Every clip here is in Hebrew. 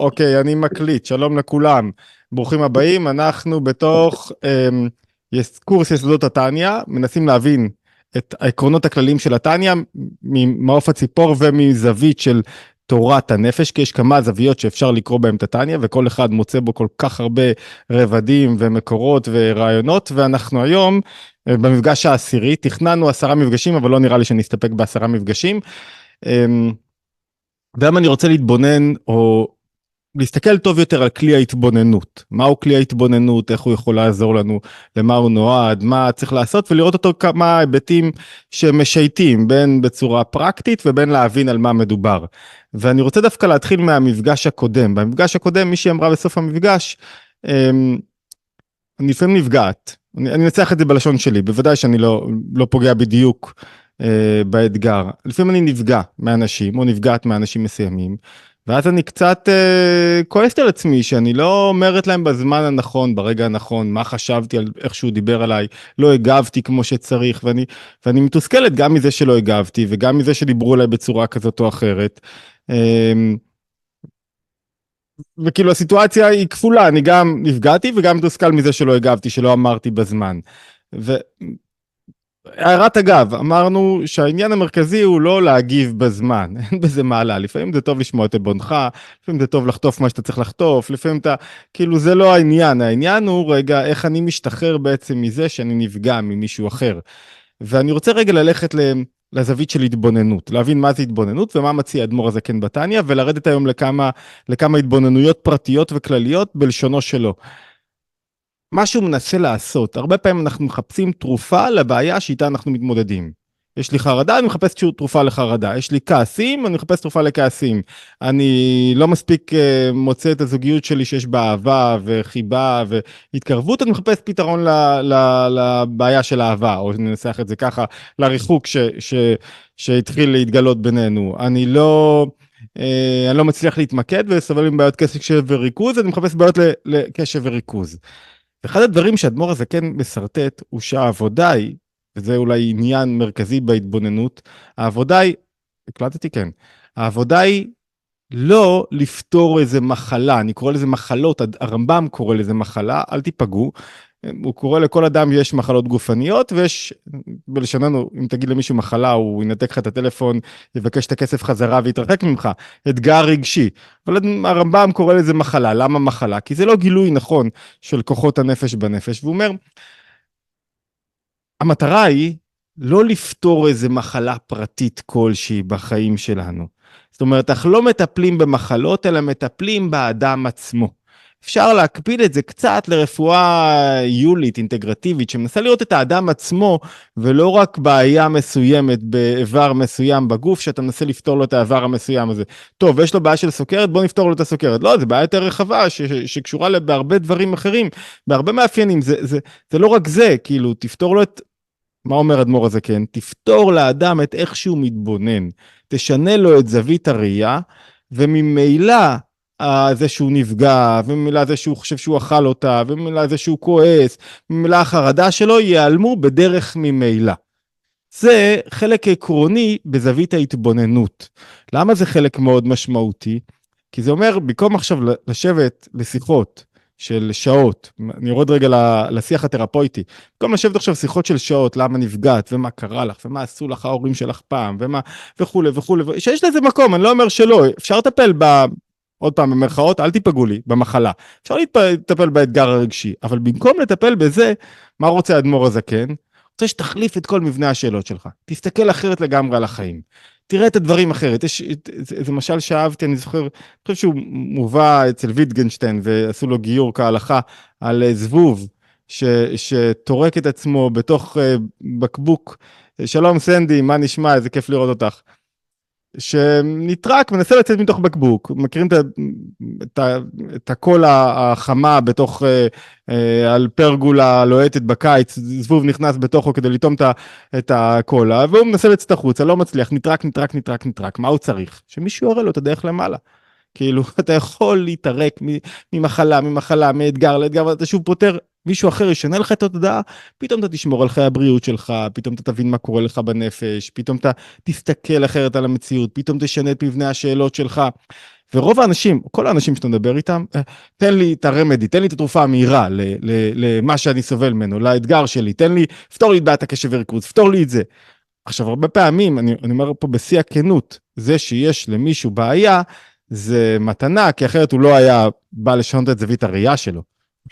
אוקיי, אני מקליט, שלום לכולם. ברוכים הבאים, אנחנו בתוך אמ, יש קורס יסודות התניא, מנסים להבין את העקרונות הכלליים של התניא ממעוף הציפור ומזווית של תורת הנפש, כי יש כמה זוויות שאפשר לקרוא בהם את התניא, וכל אחד מוצא בו כל כך הרבה רבדים ומקורות ורעיונות, ואנחנו היום אה, במפגש העשירי, תכננו עשרה מפגשים, אבל לא נראה לי שנסתפק בעשרה מפגשים. אמ, והיום אני רוצה להתבונן, או להסתכל טוב יותר על כלי ההתבוננות. מהו כלי ההתבוננות, איך הוא יכול לעזור לנו, למה הוא נועד, מה צריך לעשות, ולראות אותו כמה היבטים שמשייטים, בין בצורה פרקטית ובין להבין על מה מדובר. ואני רוצה דווקא להתחיל מהמפגש הקודם. במפגש הקודם, מישהי אמרה בסוף המפגש, אמ, אני לפעמים נפגעת. אני, אנצח את זה בלשון שלי, בוודאי שאני לא, לא פוגע בדיוק אה, באתגר. לפעמים אני נפגע מאנשים, או נפגעת מאנשים מסוימים. ואז אני קצת אה, כועסת על עצמי שאני לא אומרת להם בזמן הנכון, ברגע הנכון, מה חשבתי על איך שהוא דיבר עליי, לא הגבתי כמו שצריך, ואני, ואני מתוסכלת גם מזה שלא הגבתי וגם מזה שדיברו עליי בצורה כזאת או אחרת. אה, וכאילו הסיטואציה היא כפולה, אני גם נפגעתי וגם מתוסכל מזה שלא הגבתי, שלא אמרתי בזמן. ו... הערת אגב, אמרנו שהעניין המרכזי הוא לא להגיב בזמן, אין בזה מעלה, לפעמים זה טוב לשמוע את עלבונך, לפעמים זה טוב לחטוף מה שאתה צריך לחטוף, לפעמים אתה, כאילו זה לא העניין, העניין הוא רגע איך אני משתחרר בעצם מזה שאני נפגע ממישהו אחר. ואני רוצה רגע ללכת לזווית של התבוננות, להבין מה זה התבוננות ומה מציע אדמו"ר הזקן בתניא, ולרדת היום לכמה, לכמה התבוננויות פרטיות וכלליות בלשונו שלו. מה שהוא מנסה לעשות, הרבה פעמים אנחנו מחפשים תרופה לבעיה שאיתה אנחנו מתמודדים. יש לי חרדה, אני מחפש תרופה לחרדה. יש לי כעסים, אני מחפש תרופה לכעסים. אני לא מספיק uh, מוצא את הזוגיות שלי שיש בה אהבה וחיבה והתקרבות, אני מחפש פתרון ל, ל, לבעיה של אהבה, או ננסח את זה ככה, לריחוק ש, ש, שהתחיל להתגלות בינינו. אני לא... Uh, אני לא מצליח להתמקד וסובל עם בעיות קשב וריכוז, אני מחפש בעיות לקשב וריכוז. אחד הדברים שאדמו"ר הזקן משרטט הוא שהעבודה היא, וזה אולי עניין מרכזי בהתבוננות, העבודה היא, הקלטתי כן, העבודה היא לא לפתור איזה מחלה, אני קורא לזה מחלות, הרמב"ם קורא לזה מחלה, אל תיפגעו, הוא קורא לכל אדם יש מחלות גופניות ויש בלשוננו אם תגיד למישהו מחלה הוא ינתק לך את הטלפון יבקש את הכסף חזרה ויתרחק ממך אתגר רגשי אבל הרמב"ם קורא לזה מחלה למה מחלה כי זה לא גילוי נכון של כוחות הנפש בנפש והוא אומר. המטרה היא לא לפתור איזה מחלה פרטית כלשהי בחיים שלנו. זאת אומרת אנחנו לא מטפלים במחלות אלא מטפלים באדם עצמו. אפשר להקפיד את זה קצת לרפואה יולית, אינטגרטיבית, שמנסה לראות את האדם עצמו, ולא רק בעיה מסוימת באיבר מסוים בגוף, שאתה מנסה לפתור לו את האיבר המסוים הזה. טוב, יש לו בעיה של סוכרת, בוא נפתור לו את הסוכרת. לא, זו בעיה יותר רחבה, ש- שקשורה בהרבה דברים אחרים, בהרבה מאפיינים. זה, זה, זה לא רק זה, כאילו, תפתור לו את... מה אומר אדמו"ר הזה, כן? תפתור לאדם את איך שהוא מתבונן. תשנה לו את זווית הראייה, וממילא זה שהוא נפגע, וממילא זה שהוא חושב שהוא אכל אותה, וממילא זה שהוא כועס, וממילא החרדה שלו ייעלמו בדרך ממילא. זה חלק עקרוני בזווית ההתבוננות. למה זה חלק מאוד משמעותי? כי זה אומר, במקום עכשיו לשבת לשיחות של שעות, אני יורד רגע לשיח התרפויטי, במקום לשבת עכשיו שיחות של שעות, למה נפגעת, ומה קרה לך, ומה עשו לך ההורים שלך פעם, ומה, וכולי וכולי, שיש לזה מקום, אני לא אומר שלא, אפשר לטפל ב... עוד פעם במרכאות אל תיפגעו לי במחלה. אפשר לטפל באתגר הרגשי אבל במקום לטפל בזה מה רוצה האדמו"ר הזקן? רוצה שתחליף את כל מבנה השאלות שלך. תסתכל אחרת לגמרי על החיים. תראה את הדברים אחרת. יש איזה משל שאהבתי אני זוכר אני חושב שהוא מובא אצל ויטגנשטיין ועשו לו גיור כהלכה על זבוב ש, שטורק את עצמו בתוך uh, בקבוק שלום סנדי מה נשמע? איזה כיף לראות אותך. שנטרק מנסה לצאת מתוך בקבוק. מכירים את, הקול החמה בתוך אה, על פרגולה לוהטת בקיץ זבוב נכנס בתוכו כדי לטום את הקולה והוא מנסה לצאת החוצה לא מצליח נטרק נטרק נטרק נטרק. מה הוא צריך? שמישהו יראה לו את הדרך למעלה. כאילו אתה יכול להתערק ממחלה ממחלה מאתגר לאתגר ואתה שוב פותר מישהו אחר ישנה לך את התודעה, פתאום אתה תשמור על חיי הבריאות שלך, פתאום אתה תבין מה קורה לך בנפש, פתאום אתה תסתכל אחרת על המציאות, פתאום תשנה את מבנה השאלות שלך. ורוב האנשים, כל האנשים שאתה מדבר איתם, אה, תן לי את הרמדי, תן לי את התרופה המהירה למה שאני סובל ממנו, לאתגר שלי, תן לי, פתור לי את בעיית הקשב וריכוז, פתור לי את זה. עכשיו, הרבה פעמים, אני, אני אומר פה בשיא הכנות, זה שיש למישהו בעיה, זה מתנה, כי אחרת הוא לא היה בא לשנות את זווית הראייה שלו.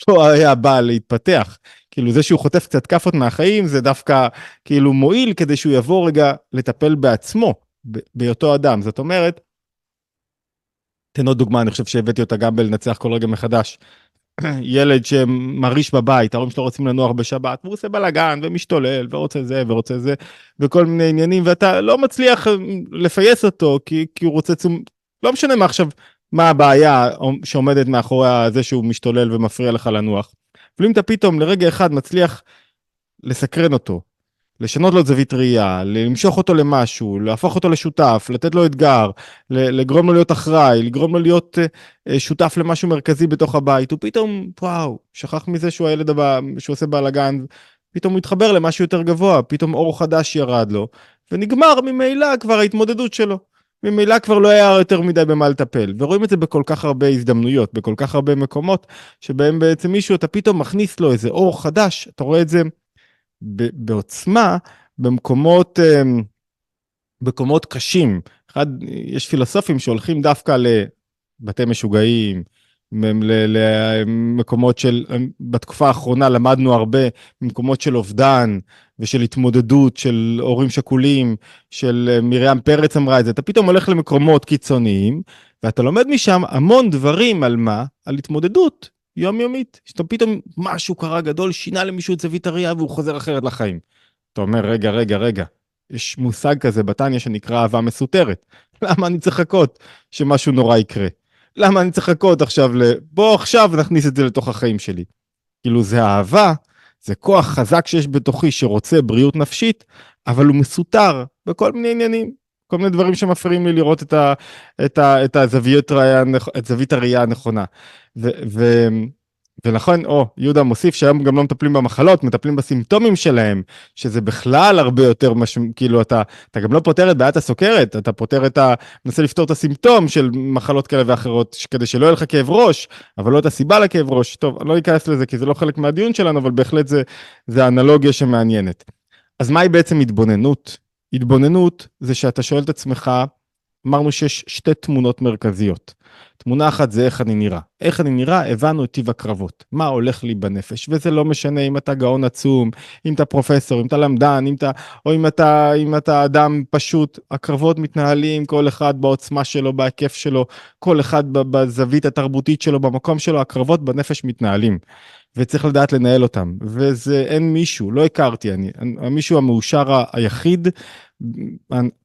לא היה בא להתפתח. כאילו זה שהוא חוטף קצת כאפות מהחיים זה דווקא כאילו מועיל כדי שהוא יבוא רגע לטפל בעצמו, בהיותו אדם. זאת אומרת, תן עוד דוגמה, אני חושב שהבאתי אותה גם בלנצח כל רגע מחדש. ילד שמרעיש בבית, ההורים שלו רוצים לנוח בשבת, והוא עושה בלאגן ומשתולל ורוצה זה ורוצה זה וכל מיני עניינים, ואתה לא מצליח לפייס אותו כי, כי הוא רוצה. לא משנה מה עכשיו, מה הבעיה שעומדת מאחורי זה שהוא משתולל ומפריע לך לנוח. אבל אם אתה פתאום לרגע אחד מצליח לסקרן אותו, לשנות לו את זווית ראייה, למשוך אותו למשהו, להפוך אותו לשותף, לתת לו אתגר, לגרום לו להיות אחראי, לגרום לו להיות uh, שותף למשהו מרכזי בתוך הבית, הוא פתאום, וואו, שכח מזה שהוא הילד הבא, שהוא עושה בלאגן, פתאום הוא התחבר למשהו יותר גבוה, פתאום אור חדש ירד לו, ונגמר ממילא כבר ההתמודדות שלו. ממילא כבר לא היה יותר מדי במה לטפל, ורואים את זה בכל כך הרבה הזדמנויות, בכל כך הרבה מקומות, שבהם בעצם מישהו, אתה פתאום מכניס לו איזה אור חדש, אתה רואה את זה בעוצמה במקומות, אמ, מקומות קשים. אחד, יש פילוסופים שהולכים דווקא לבתי משוגעים, למקומות של, בתקופה האחרונה למדנו הרבה ממקומות של אובדן ושל התמודדות של הורים שכולים, של מרים פרץ אמרה את זה, אתה פתאום הולך למקומות קיצוניים ואתה לומד משם המון דברים על מה? על התמודדות יומיומית. שאתה פתאום משהו קרה גדול, שינה למישהו את זווית הראייה והוא חוזר אחרת לחיים. אתה אומר, רגע, רגע, רגע, יש מושג כזה בתניא שנקרא אהבה מסותרת. למה אני צריך לחכות שמשהו נורא יקרה? למה אני צריך לחכות עכשיו ל... בוא עכשיו נכניס את זה לתוך החיים שלי. כאילו זה אהבה, זה כוח חזק שיש בתוכי שרוצה בריאות נפשית, אבל הוא מסותר בכל מיני עניינים. כל מיני דברים שמפריעים לי לראות את, ה, את, ה, את, הזוויות ראייה, את זווית הראייה הנכונה. ו, ו, ולכן, או, יהודה מוסיף שהיום גם לא מטפלים במחלות, מטפלים בסימפטומים שלהם, שזה בכלל הרבה יותר, מש... כאילו, אתה, אתה גם לא פותר את בעיית הסוכרת, אתה פותר את ה... מנסה לפתור את הסימפטום של מחלות כאלה ואחרות, כדי שלא יהיה לך כאב ראש, אבל לא את הסיבה לכאב ראש. טוב, אני לא אכנס לזה כי זה לא חלק מהדיון שלנו, אבל בהחלט זה, זה אנלוגיה שמעניינת. אז מהי בעצם התבוננות? התבוננות זה שאתה שואל את עצמך, אמרנו שיש שתי תמונות מרכזיות. תמונה אחת זה איך אני נראה. איך אני נראה, הבנו את טיב הקרבות. מה הולך לי בנפש, וזה לא משנה אם אתה גאון עצום, אם אתה פרופסור, אם אתה למדן, אם אתה, או אם אתה, אם אתה אדם פשוט. הקרבות מתנהלים, כל אחד בעוצמה שלו, בהיקף שלו, כל אחד בזווית התרבותית שלו, במקום שלו, הקרבות בנפש מתנהלים. וצריך לדעת לנהל אותם, וזה אין מישהו, לא הכרתי, אני, המישהו המאושר היחיד,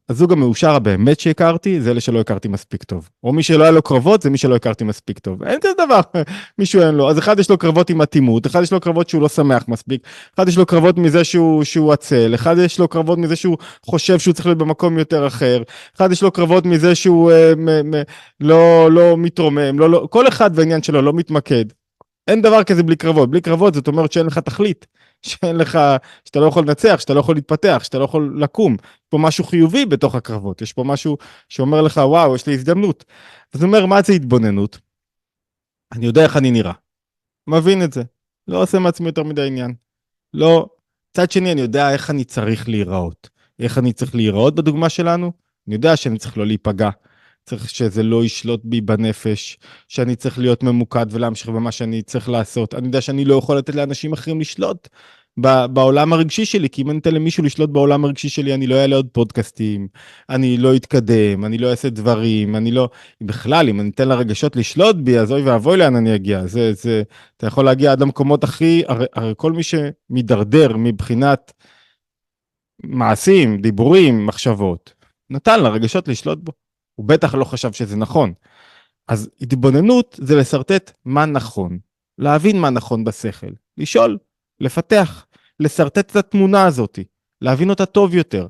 הזוג המאושר הבאמת שהכרתי, זה אלה שלא הכרתי מספיק טוב. או מי שלא היה לו קרבות, זה מי שלא הכרתי מספיק טוב. אין כזה דבר, מישהו אין לו. אז אחד יש לו קרבות עם אטימות, אחד יש לו קרבות שהוא לא שמח מספיק, אחד יש לו קרבות מזה שהוא, שהוא עצל, אחד יש לו קרבות מזה שהוא חושב שהוא צריך להיות במקום יותר אחר, אחד יש לו קרבות מזה שהוא אה, מ, מ, לא, לא מתרומם, לא, לא, כל אחד בעניין שלו לא מתמקד. אין דבר כזה בלי קרבות. בלי קרבות זאת אומרת שאין לך תכלית. שאין לך, שאתה לא יכול לנצח, שאתה לא יכול להתפתח, שאתה לא יכול לקום. יש פה משהו חיובי בתוך הקרבות, יש פה משהו שאומר לך, וואו, יש לי הזדמנות. אז הוא אומר, מה זה התבוננות? אני יודע איך אני נראה. מבין את זה. לא עושה מעצמי יותר מדי עניין. לא. מצד שני, אני יודע איך אני צריך להיראות. איך אני צריך להיראות בדוגמה שלנו? אני יודע שאני צריך לא להיפגע. צריך שזה לא ישלוט בי בנפש, שאני צריך להיות ממוקד ולהמשיך במה שאני צריך לעשות. אני יודע שאני לא יכול לתת לאנשים אחרים לשלוט בעולם הרגשי שלי, כי אם אני אתן למישהו לשלוט בעולם הרגשי שלי, אני לא אעלה עוד פודקאסטים, אני לא אתקדם, אני לא אעשה דברים, אני לא... בכלל, אם אני אתן לרגשות לשלוט בי, אז אוי ואבוי לאן אני אגיע. זה, זה... אתה יכול להגיע עד למקומות הכי... הרי, הרי כל מי שמידרדר מבחינת מעשים, דיבורים, מחשבות, נתן לרגשות לשלוט בו. הוא בטח לא חשב שזה נכון. אז התבוננות זה לשרטט מה נכון, להבין מה נכון בשכל, לשאול, לפתח, לשרטט את התמונה הזאת, להבין אותה טוב יותר,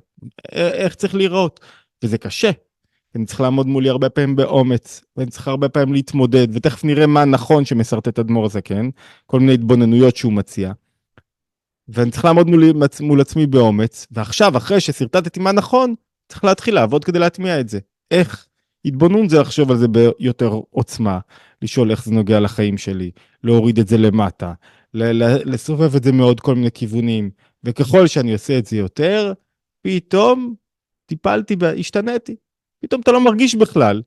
איך צריך להיראות. וזה קשה. אני צריך לעמוד מולי הרבה פעמים באומץ, ואני צריך הרבה פעמים להתמודד, ותכף נראה מה נכון שמשרטט אדמו"ר הזקן, כל מיני התבוננויות שהוא מציע. ואני צריך לעמוד מול, מול עצמי באומץ, ועכשיו, אחרי ששרטטתי מה נכון, צריך להתחיל לעבוד כדי להטמיע את זה. איך? התבוננות זה לחשוב על זה ביותר עוצמה, לשאול איך זה נוגע לחיים שלי, להוריד את זה למטה, לסובב את זה מעוד כל מיני כיוונים, וככל שאני עושה את זה יותר, פתאום טיפלתי, השתניתי. פתאום אתה לא מרגיש בכלל,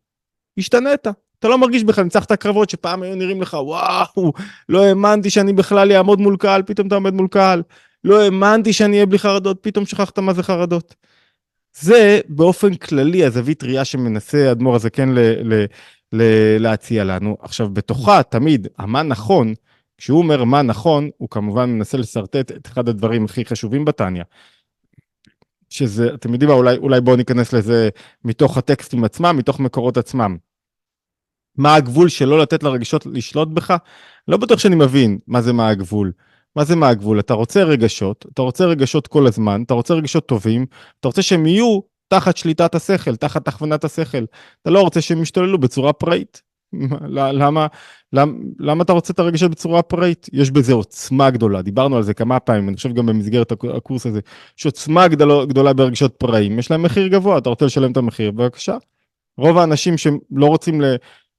השתנית. אתה לא מרגיש בכלל, ניצחת קרבות שפעם היו נראים לך, וואו, לא האמנתי שאני בכלל אעמוד מול קהל, פתאום אתה עומד מול קהל. לא האמנתי שאני אהיה בלי חרדות, פתאום שכחת מה זה חרדות. זה באופן כללי הזווית ראייה שמנסה האדמו"ר הזה כן להציע לנו. עכשיו, בתוכה תמיד, המה נכון, כשהוא אומר מה נכון, הוא כמובן מנסה לשרטט את אחד הדברים הכי חשובים בתניא. שזה, אתם יודעים מה, אולי, אולי בואו ניכנס לזה מתוך הטקסטים עצמם, מתוך מקורות עצמם. מה הגבול שלא לתת לרגשות לשלוט בך? לא בטוח שאני מבין מה זה מה הגבול. מה זה מה הגבול? אתה רוצה רגשות, אתה רוצה רגשות כל הזמן, אתה רוצה רגשות טובים, אתה רוצה שהם יהיו תחת שליטת השכל, תחת הכוונת השכל. אתה לא רוצה שהם ישתוללו בצורה פראית. למה, למה, למה אתה רוצה את הרגשות בצורה פראית? יש בזה עוצמה גדולה, דיברנו על זה כמה פעמים, אני חושב גם במסגרת הקורס הזה, יש עוצמה גדולה, גדולה ברגשות פראיים, יש להם מחיר גבוה, אתה רוצה לשלם את המחיר, בבקשה. רוב האנשים שלא רוצים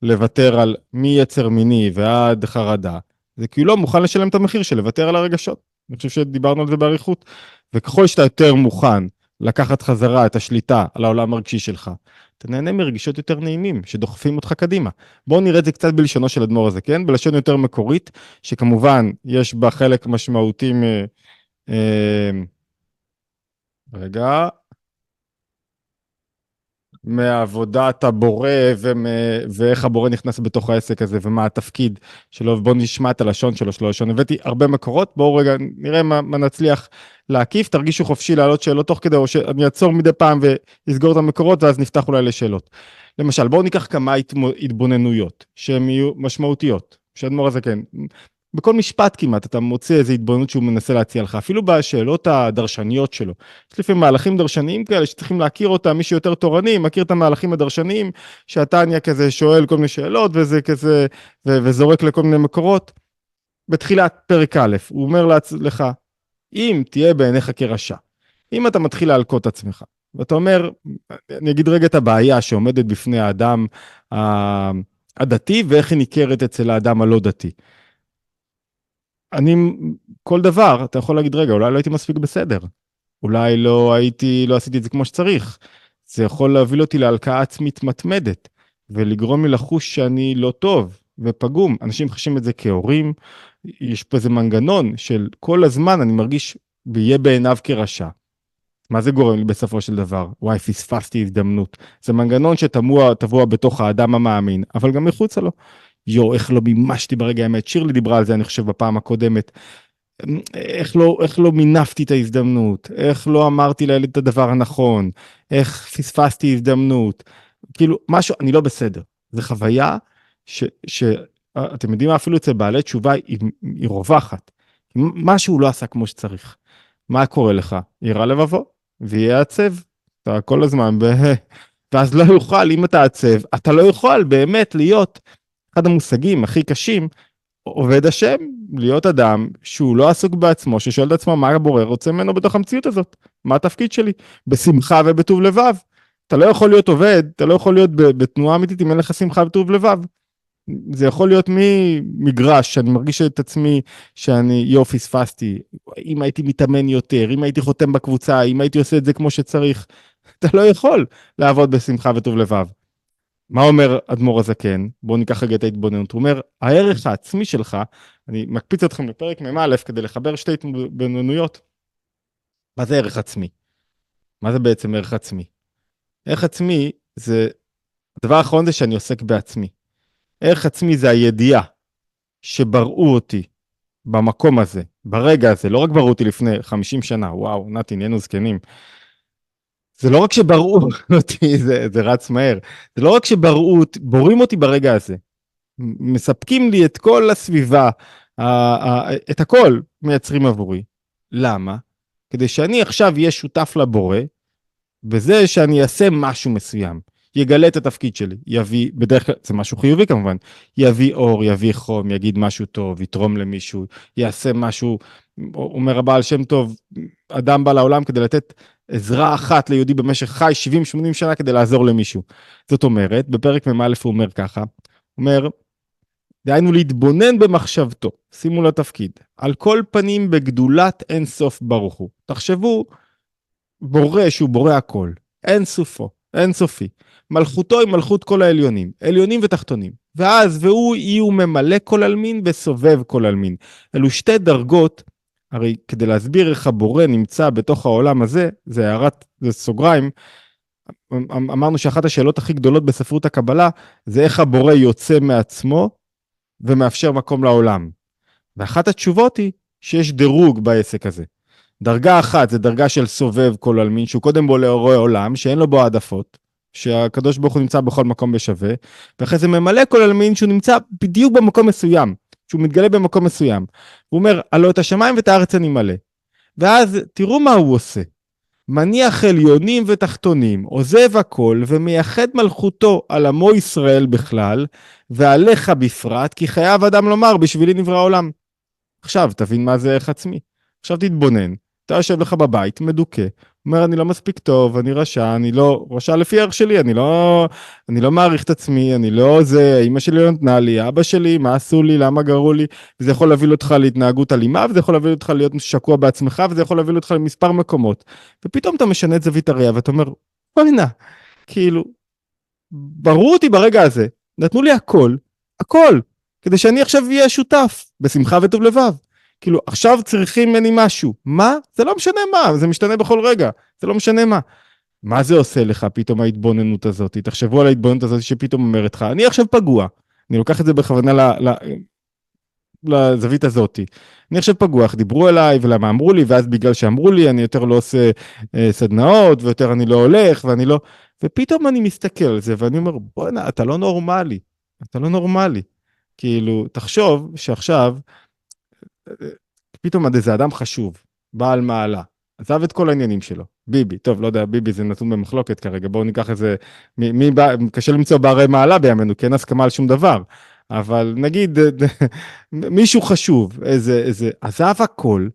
לוותר על מיצר מיני ועד חרדה, זה כי הוא לא מוכן לשלם את המחיר של לוותר על הרגשות. אני חושב שדיברנו על זה באריכות. וככל שאתה יותר מוכן לקחת חזרה את השליטה על העולם הרגשי שלך, אתה נהנה מרגישות יותר נעימים שדוחפים אותך קדימה. בואו נראה את זה קצת בלשונו של אדמו"ר הזה, כן? בלשון יותר מקורית, שכמובן יש בה חלק משמעותי מ... אה, רגע, מעבודת הבורא ומ... ואיך הבורא נכנס בתוך העסק הזה ומה התפקיד שלו, ובואו נשמע את הלשון שלו, של הלשון. הבאתי הרבה מקורות, בואו רגע נראה מה, מה נצליח להקיף, תרגישו חופשי להעלות שאלות תוך כדי, או שאני אעצור מדי פעם ואסגור את המקורות ואז נפתח אולי לשאלות. למשל, בואו ניקח כמה התבוננויות שהן יהיו משמעותיות, שאדמו"ר הזה כן. בכל משפט כמעט אתה מוצא איזו התבוננות שהוא מנסה להציע לך, אפילו בשאלות הדרשניות שלו. יש לפעמים מהלכים דרשניים כאלה שצריכים להכיר אותם, מי שיותר תורני מכיר את המהלכים הדרשניים, שהתניא כזה שואל כל מיני שאלות וזה כזה, ו- וזורק לכל מיני מקורות. בתחילת פרק א', הוא אומר לך, אם תהיה בעיניך כרשע, אם אתה מתחיל להלקות עצמך, ואתה אומר, אני אגיד רגע את הבעיה שעומדת בפני האדם הדתי ואיך היא ניכרת אצל האדם הלא דתי. אני, כל דבר, אתה יכול להגיד, רגע, אולי לא הייתי מספיק בסדר. אולי לא הייתי, לא עשיתי את זה כמו שצריך. זה יכול להוביל אותי להלקאה עצמית מתמדת, ולגרום לי לחוש שאני לא טוב ופגום. אנשים חשים את זה כהורים, יש פה איזה מנגנון של כל הזמן אני מרגיש ויהיה בעיניו כרשע. מה זה גורם לי בסופו של דבר? וואי, פספסתי הזדמנות. זה מנגנון שטבוע בתוך האדם המאמין, אבל גם מחוצה לו. יו, איך לא מימשתי ברגע האמת, שירלי דיברה על זה אני חושב בפעם הקודמת. איך לא, איך לא מינפתי את ההזדמנות, איך לא אמרתי לילד את הדבר הנכון, איך פספסתי הזדמנות, כאילו משהו, אני לא בסדר. זו חוויה ש, שאתם יודעים מה, אפילו אצל בעלי תשובה היא, היא רווחת. משהו לא עשה כמו שצריך. מה קורה לך? יירא לבבו, ויהיה עצב. אתה כל הזמן, ב... ואז לא יוכל, אם אתה עצב, אתה לא יכול באמת להיות אחד המושגים הכי קשים, עובד השם, להיות אדם שהוא לא עסוק בעצמו, ששואל את עצמו מה הבורא רוצה ממנו בתוך המציאות הזאת, מה התפקיד שלי, בשמחה ובטוב לבב. אתה לא יכול להיות עובד, אתה לא יכול להיות בתנועה אמיתית אם אין לך שמחה וטוב לבב. זה יכול להיות ממגרש, שאני מרגיש את עצמי שאני, יו, פספסתי, אם הייתי מתאמן יותר, אם הייתי חותם בקבוצה, אם הייתי עושה את זה כמו שצריך, אתה לא יכול לעבוד בשמחה וטוב לבב. מה אומר אדמו"ר הזקן? בואו ניקח רגע את ההתבוננות. הוא אומר, הערך העצמי שלך, אני מקפיץ אתכם לפרק מ"א כדי לחבר שתי התבוננויות. מה זה ערך עצמי? מה זה בעצם ערך עצמי? ערך עצמי זה, הדבר האחרון זה שאני עוסק בעצמי. ערך עצמי זה הידיעה שבראו אותי במקום הזה, ברגע הזה, לא רק בראו אותי לפני 50 שנה, וואו, נתי, נהיינו זקנים. זה לא רק שבראו אותי, זה, זה רץ מהר, זה לא רק שבראו, בורים אותי ברגע הזה. מספקים לי את כל הסביבה, את הכל מייצרים עבורי. למה? כדי שאני עכשיו אהיה שותף לבורא, בזה שאני אעשה משהו מסוים. יגלה את התפקיד שלי, יביא, בדרך כלל, זה משהו חיובי כמובן, יביא אור, יביא חום, יגיד משהו טוב, יתרום למישהו, יעשה משהו, אומר הבעל שם טוב, אדם בא לעולם כדי לתת עזרה אחת ליהודי במשך חי 70-80 שנה כדי לעזור למישהו. זאת אומרת, בפרק מ"א הוא אומר ככה, אומר, דהיינו להתבונן במחשבתו, שימו לתפקיד, על כל פנים בגדולת אין סוף ברוך הוא. תחשבו, בורא שהוא בורא הכל, אין סופו, אין סופי. מלכותו היא מלכות כל העליונים, עליונים ותחתונים. ואז, והוא יהיו ממלא כל עלמין וסובב כל עלמין. אלו שתי דרגות, הרי כדי להסביר איך הבורא נמצא בתוך העולם הזה, זה הערת, זה סוגריים, אמ, אמ, אמרנו שאחת השאלות הכי גדולות בספרות הקבלה, זה איך הבורא יוצא מעצמו ומאפשר מקום לעולם. ואחת התשובות היא שיש דירוג בעסק הזה. דרגה אחת זה דרגה של סובב כל עלמין, שהוא קודם בו לאורי עולם, שאין לו בו העדפות, שהקדוש ברוך הוא נמצא בכל מקום בשווה, ואחרי זה ממלא כל עלמין שהוא נמצא בדיוק במקום מסוים, שהוא מתגלה במקום מסוים. הוא אומר, הלא את השמיים ואת הארץ אני מלא. ואז תראו מה הוא עושה. מניח עליונים ותחתונים, עוזב הכל ומייחד מלכותו על עמו ישראל בכלל, ועליך בפרט, כי חייב אדם לומר, בשבילי נברא העולם. עכשיו תבין מה זה ערך עצמי. עכשיו תתבונן, אתה יושב לך בבית, מדוכא, אומר אני לא מספיק טוב, אני רשע, אני לא, רשע לפי ערך שלי, אני לא, אני לא מעריך את עצמי, אני לא זה, אמא שלי לא נתנה לי, אבא שלי, מה עשו לי, למה גרו לי, וזה יכול להביא אותך להתנהגות אלימה, וזה יכול להביא אותך להיות שקוע בעצמך, וזה יכול להביא אותך למספר מקומות. ופתאום אתה משנה את זווית הראייה ואתה אומר, בואי נא, כאילו, ברור אותי ברגע הזה, נתנו לי הכל, הכל, כדי שאני עכשיו אהיה שותף, בשמחה וטוב לבב. כאילו, עכשיו צריכים ממני משהו. מה? זה לא משנה מה, זה משתנה בכל רגע, זה לא משנה מה. מה זה עושה לך פתאום ההתבוננות הזאת? תחשבו על ההתבוננות הזאת שפתאום אומרת לך, אני עכשיו פגוע. אני לוקח את זה בכוונה ל, ל, לזווית הזאתי. אני עכשיו איך דיברו אליי ולמה אמרו לי, ואז בגלל שאמרו לי אני יותר לא עושה אה, סדנאות, ויותר אני לא הולך, ואני לא... ופתאום אני מסתכל על זה ואני אומר, בואנה, אתה לא נורמלי. אתה לא נורמלי. כאילו, תחשוב שעכשיו, פתאום עד איזה אדם חשוב, בעל מעלה, עזב את כל העניינים שלו, ביבי, טוב, לא יודע, ביבי זה נתון במחלוקת כרגע, בואו ניקח איזה, מי, מי בא, קשה למצוא בערי מעלה בימינו, כי אין הסכמה על שום דבר, אבל נגיד מישהו חשוב, איזה, איזה, עזב הכל,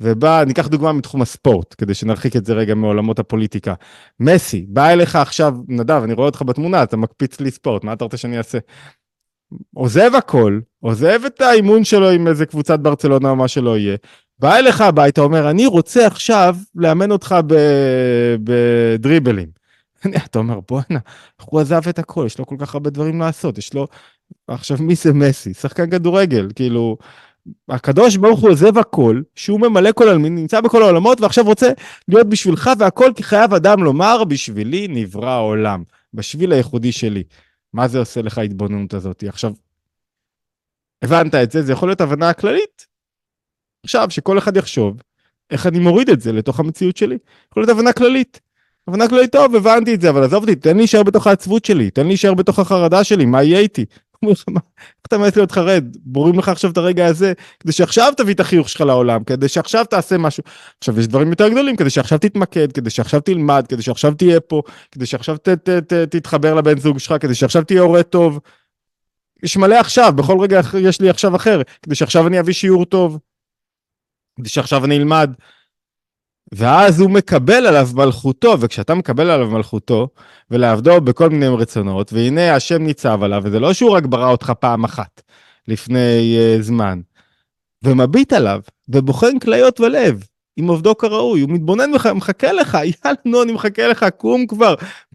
ובא, ניקח דוגמה מתחום הספורט, כדי שנרחיק את זה רגע מעולמות הפוליטיקה. מסי, בא אליך עכשיו, נדב, אני רואה אותך בתמונה, אתה מקפיץ לי ספורט, מה אתה רוצה שאני אעשה? עוזב הכל, עוזב את האימון שלו עם איזה קבוצת ברצלונה או מה שלא יהיה, בא אליך הביתה, אומר, אני רוצה עכשיו לאמן אותך בדריבלים. אתה אומר, בואנה, הוא עזב את הכל, יש לו כל כך הרבה דברים לעשות, יש לו... עכשיו, מי זה מסי? שחקן כדורגל, כאילו... הקדוש ברוך הוא עוזב הכל, שהוא ממלא כל עלמין, נמצא בכל העולמות, ועכשיו רוצה להיות בשבילך והכל, כי חייב אדם לומר, בשבילי נברא העולם, בשביל הייחודי שלי. מה זה עושה לך ההתבוננות הזאת? עכשיו, הבנת את זה, זה יכול להיות הבנה כללית. עכשיו, שכל אחד יחשוב איך אני מוריד את זה לתוך המציאות שלי. יכול להיות הבנה כללית. הבנה כללית, טוב, הבנתי את זה, אבל עזוב אותי, תן לי להישאר בתוך העצבות שלי, תן לי להישאר בתוך החרדה שלי, מה יהיה איתי? איך אתה מעט להיות חרד? בורים לך עכשיו את הרגע הזה, כדי שעכשיו תביא את החיוך שלך לעולם, כדי שעכשיו תעשה משהו. עכשיו יש דברים יותר גדולים, כדי שעכשיו תתמקד, כדי שעכשיו תלמד, כדי שעכשיו תהיה פה, כדי שעכשיו ת, ת, ת, תתחבר לבן זוג שלך, כדי שעכשיו תהיה הורה טוב. יש מלא עכשיו, בכל רגע יש לי עכשיו אחר, כדי שעכשיו אני אביא שיעור טוב, כדי שעכשיו אני אלמד. ואז הוא מקבל עליו מלכותו, וכשאתה מקבל עליו מלכותו, ולעבדו בכל מיני רצונות, והנה השם ניצב עליו, וזה לא שהוא רק ברא אותך פעם אחת לפני uh, זמן, ומביט עליו, ובוחן כליות ולב, עם עובדו כראוי, הוא מתבונן בך, מחכה לך, יאללה נו, אני מחכה לך, קום כבר.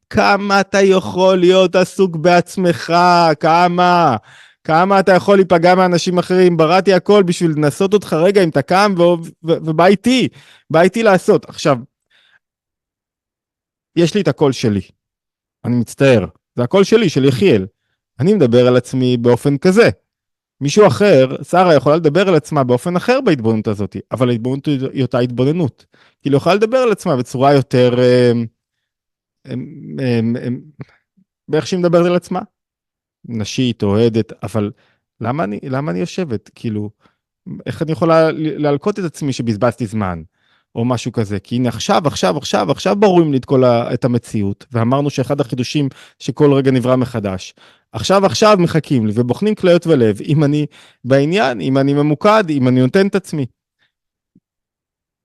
כמה אתה יכול להיות עסוק בעצמך, כמה. כמה אתה יכול להיפגע מאנשים אחרים, בראתי הכל בשביל לנסות אותך רגע אם אתה קם ובא איתי, בא איתי לעשות. עכשיו, יש לי את הקול שלי, אני מצטער, זה הקול שלי, של יחיאל. אני מדבר על עצמי באופן כזה. מישהו אחר, שרה יכולה לדבר על עצמה באופן אחר בהתבוננות הזאת, אבל ההתבוננות היא אותה התבוננות. לא יכולה לדבר על עצמה בצורה יותר... אה, אה, אה, באיך שהיא מדברת על עצמה. נשית, אוהדת, אבל למה אני, למה אני יושבת? כאילו, איך אני יכולה להלקוט את עצמי שבזבזתי זמן? או משהו כזה, כי הנה עכשיו, עכשיו, עכשיו, עכשיו ברורים לי את כל ה, את המציאות, ואמרנו שאחד החידושים שכל רגע נברא מחדש. עכשיו, עכשיו מחכים לי ובוחנים כליות ולב, אם אני בעניין, אם אני ממוקד, אם אני נותן את עצמי.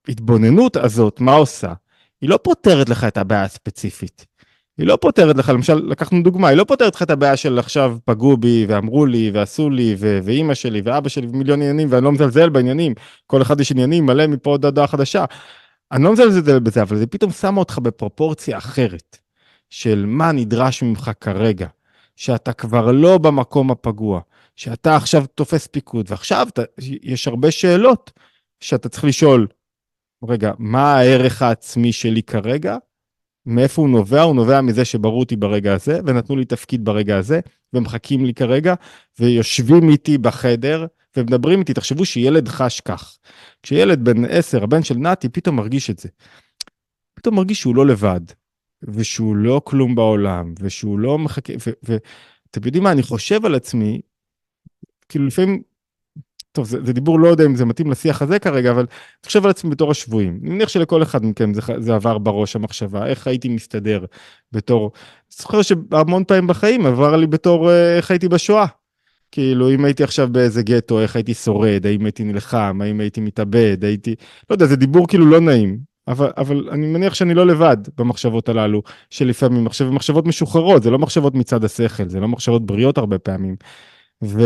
התבוננות הזאת, מה עושה? היא לא פותרת לך את הבעיה הספציפית. היא לא פותרת לך, למשל, לקחנו דוגמה, היא לא פותרת לך את הבעיה של עכשיו פגעו בי ואמרו לי ועשו לי ו- ואימא שלי ואבא שלי ומיליון עניינים ואני לא מזלזל בעניינים, כל אחד יש עניינים מלא מפה עוד הודעה חדשה. אני לא מזלזל בזה, אבל זה פתאום שם אותך בפרופורציה אחרת, של מה נדרש ממך כרגע, שאתה כבר לא במקום הפגוע, שאתה עכשיו תופס פיקוד, ועכשיו אתה, יש הרבה שאלות שאתה צריך לשאול, רגע, מה הערך העצמי שלי כרגע? מאיפה הוא נובע? הוא נובע מזה שברו אותי ברגע הזה, ונתנו לי תפקיד ברגע הזה, ומחכים לי כרגע, ויושבים איתי בחדר, ומדברים איתי, תחשבו שילד חש כך. כשילד בן 10, הבן של נתי, פתאום מרגיש את זה. פתאום מרגיש שהוא לא לבד, ושהוא לא כלום בעולם, ושהוא לא מחכה, ואתם יודעים מה, אני חושב על עצמי, כאילו לפעמים טוב, זה, זה דיבור, לא יודע אם זה מתאים לשיח הזה כרגע, אבל תחשב על עצמי בתור השבויים. אני מניח שלכל אחד מכם זה, זה עבר בראש המחשבה, איך הייתי מסתדר בתור... זוכר שהמון פעמים בחיים עבר לי בתור אה, איך הייתי בשואה. כאילו, אם הייתי עכשיו באיזה גטו, איך הייתי שורד, האם הייתי נלחם, האם הייתי מתאבד, הייתי... לא יודע, זה דיבור כאילו לא נעים. אבל, אבל אני מניח שאני לא לבד במחשבות הללו, שלפעמים מחשב, מחשבות משוחררות, זה לא מחשבות מצד השכל, זה לא מחשבות בריאות הרבה פעמים. ו,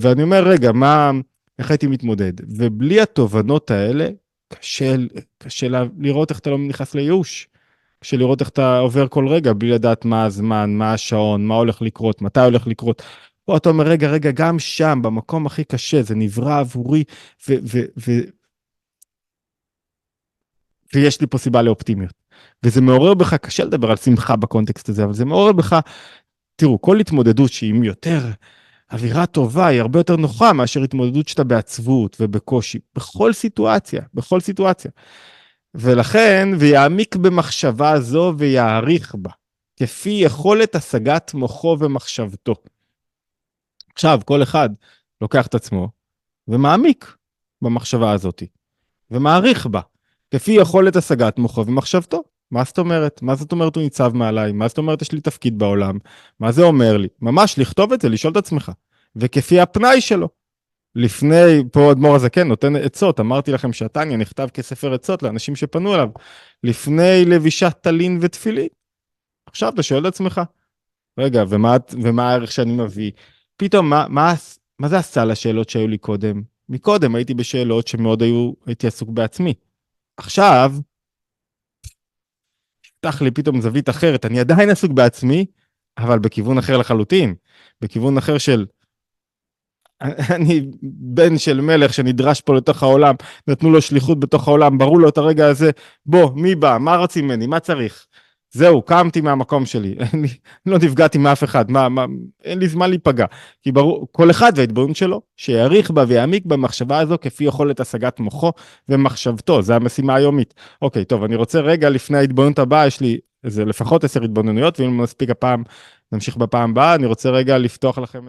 ואני אומר, רגע, מה... איך הייתי מתמודד? ובלי התובנות האלה, קשה, קשה לראות איך אתה לא נכנס לייאוש. קשה לראות איך אתה עובר כל רגע בלי לדעת מה הזמן, מה השעון, מה הולך לקרות, מתי הולך לקרות. פה אתה אומר, רגע, רגע, גם שם, במקום הכי קשה, זה נברא עבורי, ו... ו, ו ויש לי פה סיבה לאופטימיות. וזה מעורר בך, קשה לדבר על שמחה בקונטקסט הזה, אבל זה מעורר בך, תראו, כל התמודדות שהיא יותר אווירה טובה היא הרבה יותר נוחה מאשר התמודדות שאתה בעצבות ובקושי, בכל סיטואציה, בכל סיטואציה. ולכן, ויעמיק במחשבה זו ויעריך בה, כפי יכולת השגת מוחו ומחשבתו. עכשיו, כל אחד לוקח את עצמו ומעמיק במחשבה הזאת, ומעריך בה, כפי יכולת השגת מוחו ומחשבתו. מה זאת אומרת? מה זאת אומרת הוא ניצב מעליי? מה זאת אומרת יש לי תפקיד בעולם? מה זה אומר לי? ממש לכתוב את זה, לשאול את עצמך. וכפי הפנאי שלו. לפני, פה אדמו"ר הזקן נותן עצות, אמרתי לכם שהתניא נכתב כספר עצות לאנשים שפנו אליו, לפני לבישת טלין ותפילין. עכשיו אתה שואל את עצמך, רגע, ומה, ומה הערך שאני מביא? פתאום, מה, מה, מה זה עשה לשאלות שהיו לי קודם? מקודם הייתי בשאלות שמאוד היו, הייתי עסוק בעצמי. עכשיו, נפתח לי פתאום זווית אחרת, אני עדיין עסוק בעצמי, אבל בכיוון אחר לחלוטין, בכיוון אחר של אני בן של מלך שנדרש פה לתוך העולם, נתנו לו שליחות בתוך העולם, ברור לו את הרגע הזה, בוא, מי בא, מה רוצים ממני, מה צריך? זהו, קמתי מהמקום שלי, אני לא נפגעתי מאף אחד, מה, מה, אין לי זמן להיפגע. כי ברור, כל אחד וההתבוננות שלו, שיעריך בה ויעמיק במחשבה הזו כפי יכולת השגת מוחו ומחשבתו, זה המשימה היומית. אוקיי, טוב, אני רוצה רגע לפני ההתבוננות הבאה, יש לי איזה לפחות עשר התבוננויות, ואם נספיק הפעם, נמשיך בפעם הבאה, אני רוצה רגע לפתוח לכם את...